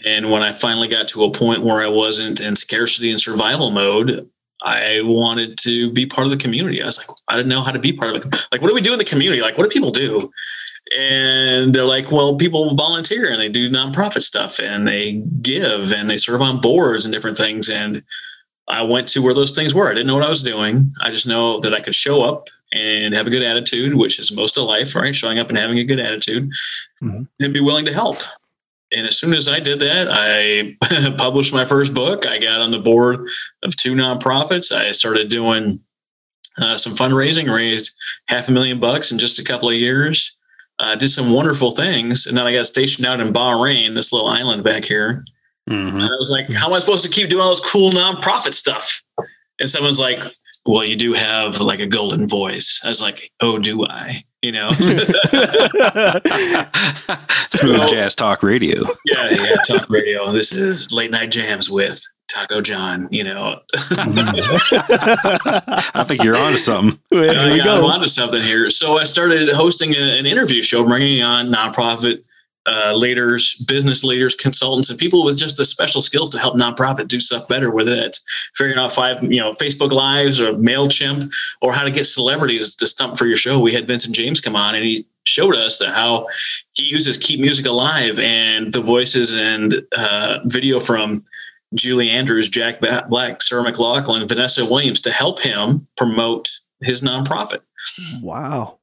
And when I finally got to a point where I wasn't in scarcity and survival mode, I wanted to be part of the community. I was like, I didn't know how to be part of it. Like, what do we do in the community? Like, what do people do? And they're like, well, people volunteer and they do nonprofit stuff and they give and they serve on boards and different things. And I went to where those things were. I didn't know what I was doing. I just know that I could show up and have a good attitude, which is most of life, right? Showing up and having a good attitude, mm-hmm. and be willing to help. And as soon as I did that, I published my first book. I got on the board of two nonprofits. I started doing uh, some fundraising, raised half a million bucks in just a couple of years. Uh, did some wonderful things, and then I got stationed out in Bahrain, this little island back here. Mm-hmm. And I was like, "How am I supposed to keep doing all this cool nonprofit stuff?" And someone's like, "Well, you do have like a golden voice." I was like, "Oh, do I?" You know, smooth so, jazz talk radio. Yeah, yeah, talk radio. This is late night jams with Taco John, you know. I think you're onto something. Here uh, yeah, go. I'm onto something here. So I started hosting a, an interview show, bringing on nonprofit uh, leaders, business leaders, consultants, and people with just the special skills to help nonprofit do stuff better with it. Figuring out five, you know, Facebook Lives or Mailchimp, or how to get celebrities to stump for your show. We had Vincent James come on, and he showed us how he uses Keep Music Alive and the voices and uh, video from Julie Andrews, Jack Black, Sarah McLachlan, Vanessa Williams to help him promote his nonprofit. Wow.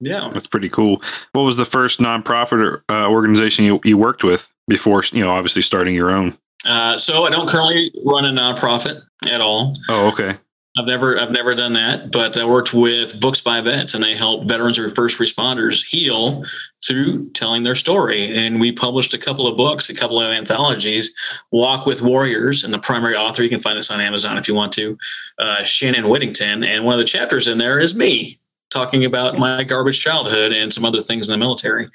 Yeah. That's pretty cool. What was the first nonprofit or, uh, organization you, you worked with before, you know, obviously starting your own? Uh, so I don't currently run a nonprofit at all. Oh, okay. I've never I've never done that, but I worked with Books by Vets, and they help veterans or first responders heal through telling their story. And we published a couple of books, a couple of anthologies. Walk with Warriors, and the primary author you can find this on Amazon if you want to, uh, Shannon Whittington. And one of the chapters in there is me talking about my garbage childhood and some other things in the military.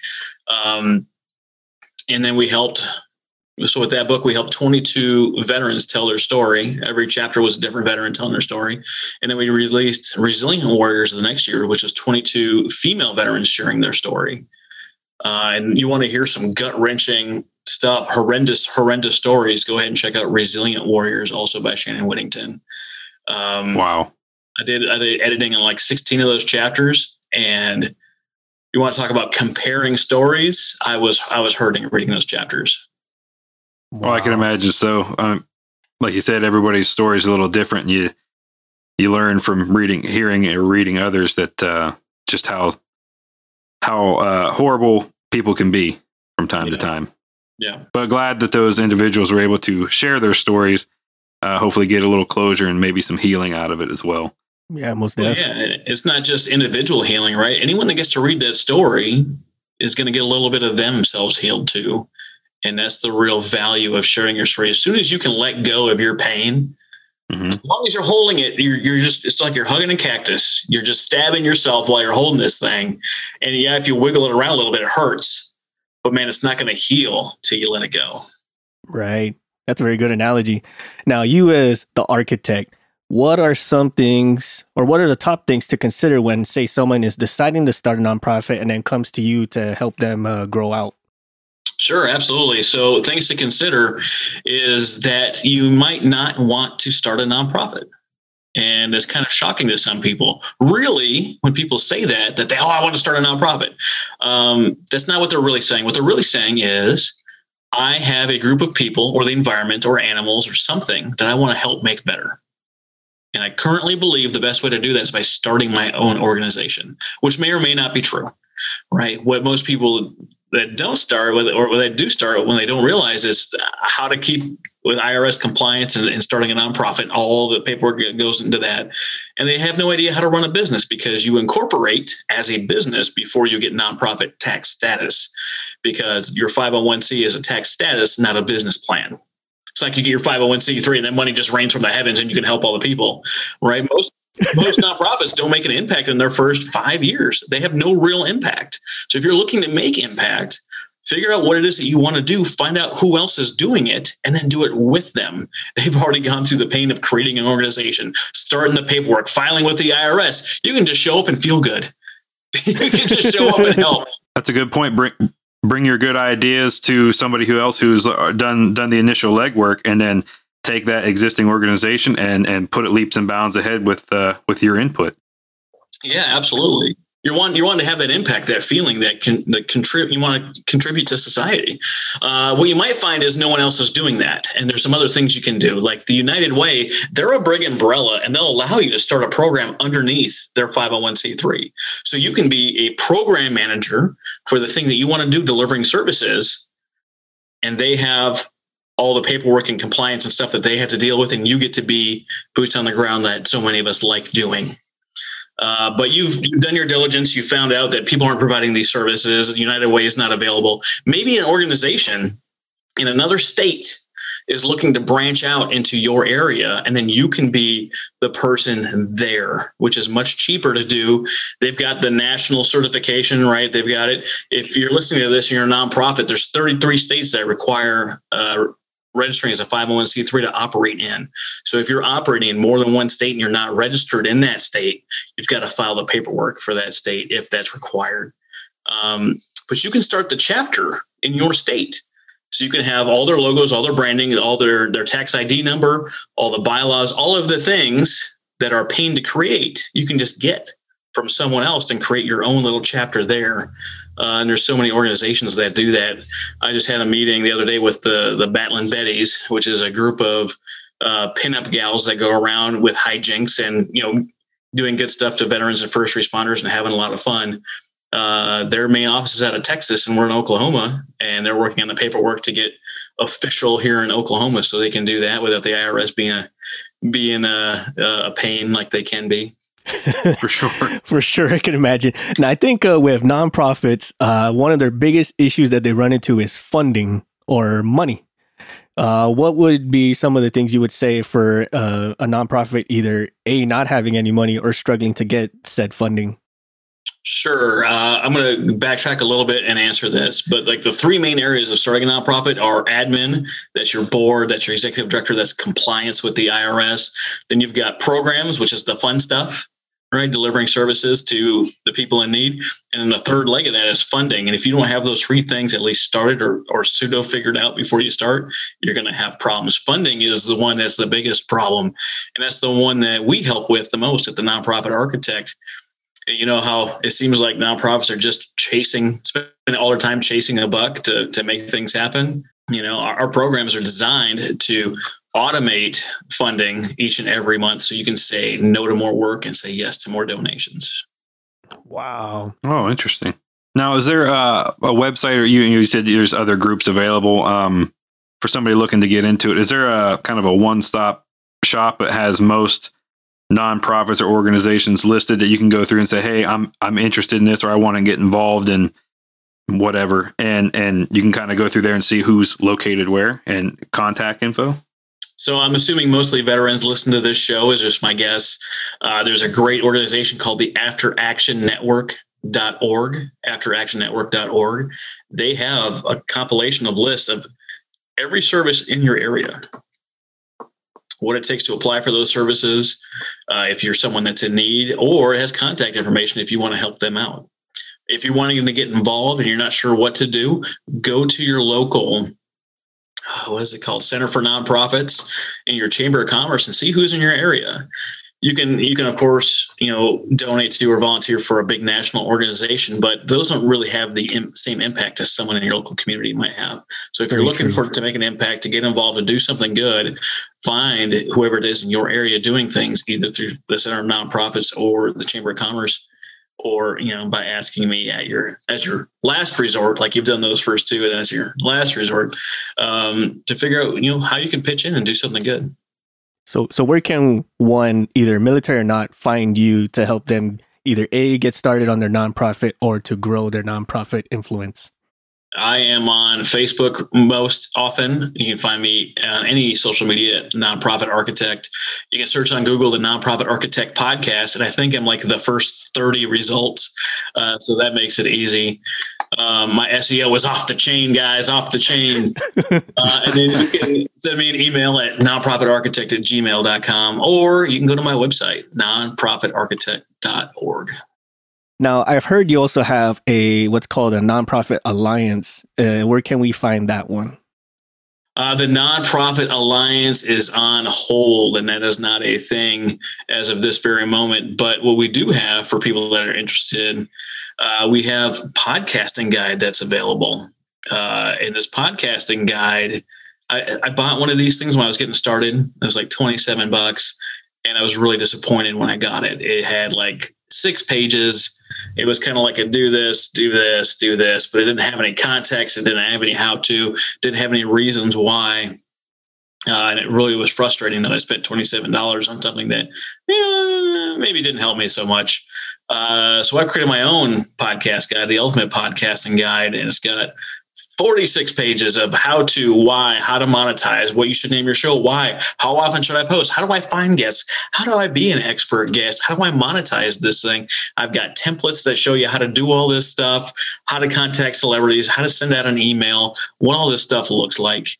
Um, and then we helped so with that book we helped 22 veterans tell their story. Every chapter was a different veteran telling their story. And then we released resilient warriors the next year which was 22 female veterans sharing their story. Uh, and you want to hear some gut-wrenching stuff horrendous horrendous stories go ahead and check out resilient warriors also by shannon whittington. Um, wow i did i did editing in like 16 of those chapters and you want to talk about comparing stories i was i was hurting reading those chapters Wow. Well, I can imagine. So, um, like you said, everybody's story is a little different. You you learn from reading, hearing, or reading others that uh, just how how uh, horrible people can be from time yeah. to time. Yeah. But glad that those individuals were able to share their stories. Uh, hopefully, get a little closure and maybe some healing out of it as well. Yeah, most definitely. yeah, it's not just individual healing, right? Anyone that gets to read that story is going to get a little bit of themselves healed too. And that's the real value of sharing your story. As soon as you can let go of your pain, mm-hmm. as long as you're holding it, you're, you're just, it's like you're hugging a cactus. You're just stabbing yourself while you're holding this thing. And yeah, if you wiggle it around a little bit, it hurts. But man, it's not going to heal till you let it go. Right. That's a very good analogy. Now, you as the architect, what are some things or what are the top things to consider when, say, someone is deciding to start a nonprofit and then comes to you to help them uh, grow out? Sure, absolutely. So, things to consider is that you might not want to start a nonprofit. And it's kind of shocking to some people. Really, when people say that, that they, oh, I want to start a nonprofit. Um, that's not what they're really saying. What they're really saying is, I have a group of people or the environment or animals or something that I want to help make better. And I currently believe the best way to do that is by starting my own organization, which may or may not be true, right? What most people that don't start with, or they do start when they don't realize is how to keep with IRS compliance and, and, starting a nonprofit. All the paperwork goes into that, and they have no idea how to run a business because you incorporate as a business before you get nonprofit tax status, because your 501c is a tax status, not a business plan. It's like you get your 501c3 and that money just rains from the heavens and you can help all the people, right? Most most nonprofits don't make an impact in their first five years. They have no real impact. So if you're looking to make impact, figure out what it is that you want to do, find out who else is doing it, and then do it with them. They've already gone through the pain of creating an organization, starting the paperwork, filing with the IRS. You can just show up and feel good. you can just show up and help. That's a good point. Bring bring your good ideas to somebody who else who's uh, done done the initial legwork, and then take that existing organization and and put it leaps and bounds ahead with uh, with your input. Yeah, absolutely. You want you want to have that impact, that feeling that can that contribute. You want to contribute to society. Uh, what you might find is no one else is doing that, and there's some other things you can do, like the United Way. They're a big umbrella, and they'll allow you to start a program underneath their 501c3. So you can be a program manager for the thing that you want to do, delivering services, and they have all the paperwork and compliance and stuff that they have to deal with, and you get to be boots on the ground that so many of us like doing. Uh, but you've, you've done your diligence. You found out that people aren't providing these services. United Way is not available. Maybe an organization in another state is looking to branch out into your area and then you can be the person there which is much cheaper to do they've got the national certification right they've got it if you're listening to this and you're a nonprofit there's 33 states that require uh, registering as a 501c3 to operate in. So if you're operating in more than one state and you're not registered in that state, you've got to file the paperwork for that state if that's required. Um, but you can start the chapter in your state. So you can have all their logos, all their branding, all their, their tax ID number, all the bylaws, all of the things that are pain to create, you can just get from someone else and create your own little chapter there. Uh, and there's so many organizations that do that. I just had a meeting the other day with the the Battlin' Betties, which is a group of uh, pinup gals that go around with hijinks and you know doing good stuff to veterans and first responders and having a lot of fun. Uh, their main office is out of Texas, and we're in Oklahoma, and they're working on the paperwork to get official here in Oklahoma, so they can do that without the IRS being a being a, a pain like they can be. for sure. for sure, I can imagine. And I think uh, with nonprofits, uh, one of their biggest issues that they run into is funding or money. Uh, what would be some of the things you would say for uh, a nonprofit either a not having any money or struggling to get said funding? Sure. Uh, I'm going to backtrack a little bit and answer this. But like the three main areas of starting a nonprofit are admin, that's your board, that's your executive director, that's compliance with the IRS. Then you've got programs, which is the fun stuff right? Delivering services to the people in need. And then the third leg of that is funding. And if you don't have those three things at least started or, or pseudo figured out before you start, you're going to have problems. Funding is the one that's the biggest problem. And that's the one that we help with the most at the Nonprofit Architect. You know how it seems like nonprofits are just chasing, spending all their time chasing a buck to, to make things happen. You know, our, our programs are designed to automate funding each and every month so you can say no to more work and say yes to more donations. Wow. Oh, interesting. Now, is there a, a website or you, you said there's other groups available um, for somebody looking to get into it? Is there a kind of a one stop shop that has most nonprofits or organizations listed that you can go through and say, "Hey, I'm I'm interested in this or I want to get involved in whatever." And and you can kind of go through there and see who's located where and contact info? So I'm assuming mostly veterans listen to this show is just my guess. Uh, there's a great organization called the After Action Network dot org. Afteractionnetwork.org they have a compilation of lists of every service in your area. What it takes to apply for those services uh, if you're someone that's in need or has contact information if you want to help them out. If you're wanting to get involved and you're not sure what to do go to your local what is it called? Center for nonprofits in your chamber of commerce and see who's in your area. You can you can of course you know donate to or volunteer for a big national organization but those don't really have the Im- same impact as someone in your local community might have. So if Very you're looking true. for to make an impact to get involved and do something good find whoever it is in your area doing things either through the center of nonprofits or the chamber of commerce or you know by asking me at your as your last resort like you've done those first two and as your last resort um, to figure out you know how you can pitch in and do something good. So so where can one either military or not find you to help them either a get started on their nonprofit or to grow their nonprofit influence I am on Facebook most often. You can find me on any social media, Nonprofit Architect. You can search on Google the Nonprofit Architect podcast, and I think I'm like the first 30 results. Uh, so that makes it easy. Um, my SEO was off the chain, guys, off the chain. Uh, and then you can send me an email at nonprofitarchitect at gmail.com, or you can go to my website, nonprofitarchitect.org. Now, I've heard you also have a what's called a nonprofit alliance. Uh, where can we find that one? Uh, the nonprofit alliance is on hold, and that is not a thing as of this very moment. But what we do have for people that are interested, uh, we have podcasting guide that's available. Uh, in this podcasting guide, I, I bought one of these things when I was getting started. It was like twenty seven bucks, and I was really disappointed when I got it. It had like six pages it was kind of like a do this, do this, do this, but it didn't have any context. It didn't have any how to, didn't have any reasons why. Uh, and it really was frustrating that I spent $27 on something that yeah, maybe didn't help me so much. Uh, so I created my own podcast guide, the Ultimate Podcasting Guide, and it's got 46 pages of how to, why, how to monetize, what you should name your show, why, how often should I post, how do I find guests, how do I be an expert guest, how do I monetize this thing. I've got templates that show you how to do all this stuff, how to contact celebrities, how to send out an email, what all this stuff looks like.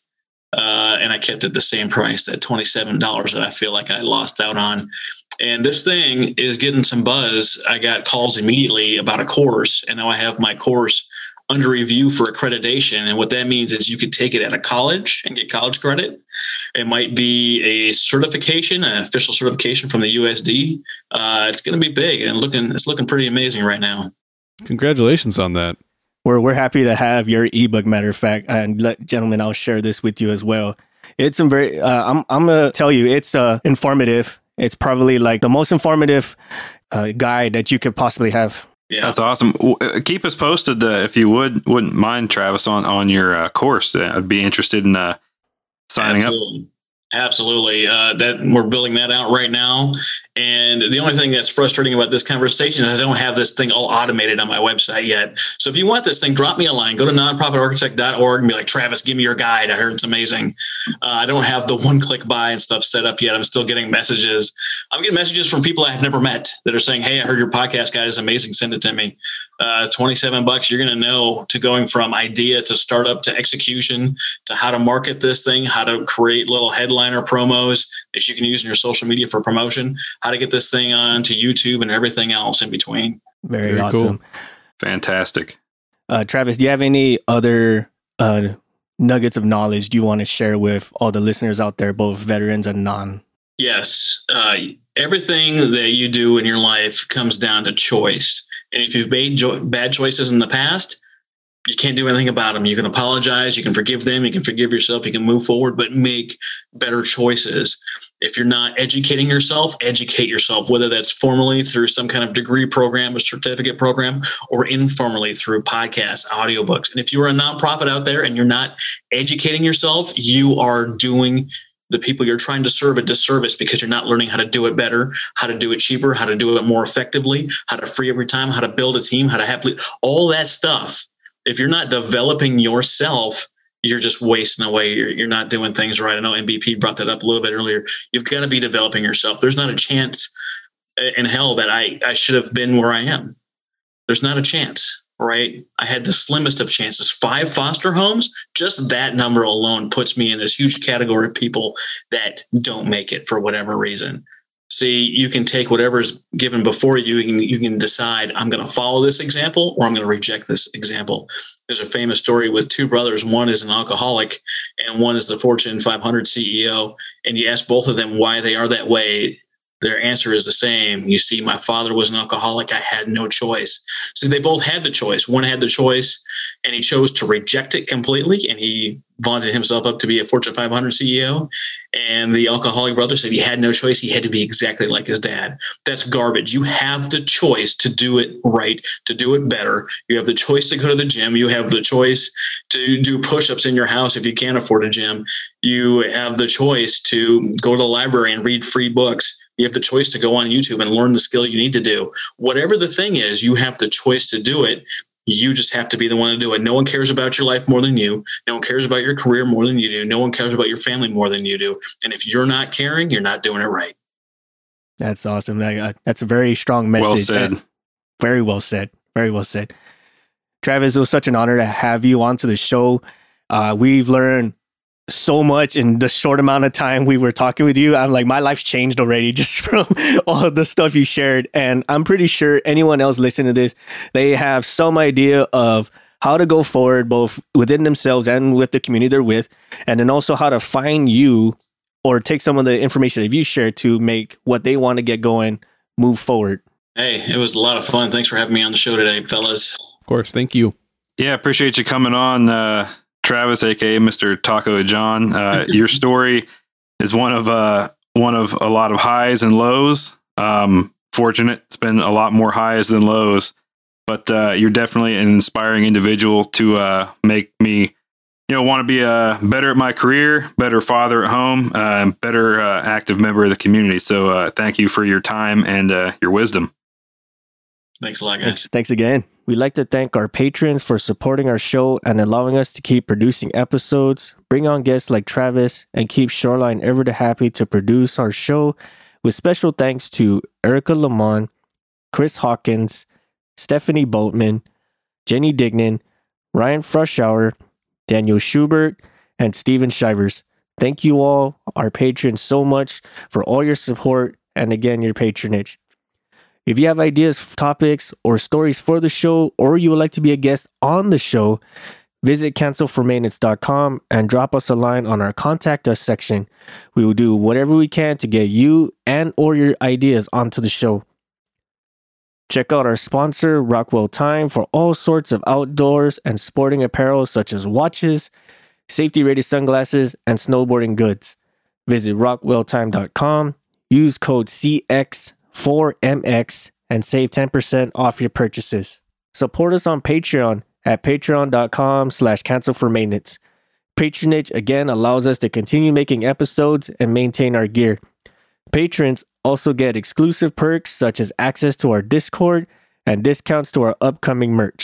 Uh, and I kept it the same price, that $27 that I feel like I lost out on. And this thing is getting some buzz. I got calls immediately about a course, and now I have my course under review for accreditation. And what that means is you could take it at a college and get college credit. It might be a certification, an official certification from the USD. Uh, it's going to be big and looking it's looking pretty amazing right now. Congratulations on that. We're we're happy to have your ebook. Matter of fact, and let, gentlemen, I'll share this with you as well. It's some very. Uh, I'm I'm gonna tell you, it's uh, informative. It's probably like the most informative uh, guide that you could possibly have. Yeah, that's awesome. Uh, keep us posted uh, if you would wouldn't mind, Travis, on on your uh, course. Uh, I'd be interested in uh, signing Absolutely. up. Absolutely. Uh, that we're building that out right now. And the only thing that's frustrating about this conversation is I don't have this thing all automated on my website yet. So if you want this thing, drop me a line. Go to nonprofitarchitect.org and be like, Travis, give me your guide. I heard it's amazing. Uh, I don't have the one click buy and stuff set up yet. I'm still getting messages. I'm getting messages from people I have never met that are saying, Hey, I heard your podcast guide is amazing. Send it to me uh, 27 bucks, you're going to know to going from idea to startup to execution to how to market this thing, how to create little headliner promos that you can use in your social media for promotion, how to get this thing on to YouTube and everything else in between. Very, Very awesome. Cool. Fantastic. Uh, Travis, do you have any other uh, nuggets of knowledge do you want to share with all the listeners out there, both veterans and non? Yes. Uh, everything that you do in your life comes down to choice. And if you've made jo- bad choices in the past, you can't do anything about them. You can apologize, you can forgive them, you can forgive yourself, you can move forward, but make better choices. If you're not educating yourself, educate yourself, whether that's formally through some kind of degree program, a certificate program, or informally through podcasts, audiobooks. And if you're a nonprofit out there and you're not educating yourself, you are doing the people you're trying to serve a disservice because you're not learning how to do it better, how to do it cheaper, how to do it more effectively, how to free up your time, how to build a team, how to have all that stuff. If you're not developing yourself, you're just wasting away. You're, you're not doing things right. I know MVP brought that up a little bit earlier. You've got to be developing yourself. There's not a chance uh, in hell that I, I should have been where I am. There's not a chance right? I had the slimmest of chances. Five foster homes, just that number alone puts me in this huge category of people that don't make it for whatever reason. See, you can take whatever's given before you, can, you can decide, I'm going to follow this example or I'm going to reject this example. There's a famous story with two brothers. One is an alcoholic and one is the Fortune 500 CEO. And you ask both of them why they are that way their answer is the same. You see, my father was an alcoholic. I had no choice. See, they both had the choice. One had the choice and he chose to reject it completely. And he vaunted himself up to be a Fortune 500 CEO. And the alcoholic brother said he had no choice. He had to be exactly like his dad. That's garbage. You have the choice to do it right, to do it better. You have the choice to go to the gym. You have the choice to do push ups in your house if you can't afford a gym. You have the choice to go to the library and read free books you have the choice to go on YouTube and learn the skill you need to do. Whatever the thing is, you have the choice to do it. You just have to be the one to do it. No one cares about your life more than you. No one cares about your career more than you do. No one cares about your family more than you do. And if you're not caring, you're not doing it right. That's awesome. That's a very strong message. Well said. Very well said. Very well said. Travis, it was such an honor to have you onto the show. Uh, we've learned so much in the short amount of time we were talking with you. I'm like, my life's changed already just from all the stuff you shared. And I'm pretty sure anyone else listening to this, they have some idea of how to go forward both within themselves and with the community they're with, and then also how to find you or take some of the information that you share to make what they want to get going move forward. Hey, it was a lot of fun. Thanks for having me on the show today, fellas. Of course. Thank you. Yeah, appreciate you coming on, uh, Travis, aka Mr. Taco John. Uh, your story is one of uh, one of a lot of highs and lows. Um, fortunate, it's been a lot more highs than lows, but uh, you're definitely an inspiring individual to uh, make me, you know, want to be a better at my career, better father at home, uh, better uh, active member of the community. So, uh, thank you for your time and uh, your wisdom. Thanks a lot, guys. Thanks again. We'd like to thank our patrons for supporting our show and allowing us to keep producing episodes, bring on guests like Travis, and keep Shoreline ever the happy to produce our show. With special thanks to Erica Lamont, Chris Hawkins, Stephanie Boatman, Jenny Dignan, Ryan Frushauer, Daniel Schubert, and Steven Shivers. Thank you all, our patrons, so much for all your support and again, your patronage. If you have ideas, topics, or stories for the show, or you would like to be a guest on the show, visit cancelformaintenance.com and drop us a line on our contact us section. We will do whatever we can to get you and or your ideas onto the show. Check out our sponsor, Rockwell Time, for all sorts of outdoors and sporting apparel such as watches, safety rated sunglasses, and snowboarding goods. Visit rockwelltime.com, use code CX4MX, and save 10% off your purchases. Support us on Patreon at patreon.com slash cancel for maintenance. Patronage again allows us to continue making episodes and maintain our gear. Patrons also get exclusive perks such as access to our Discord and discounts to our upcoming merch.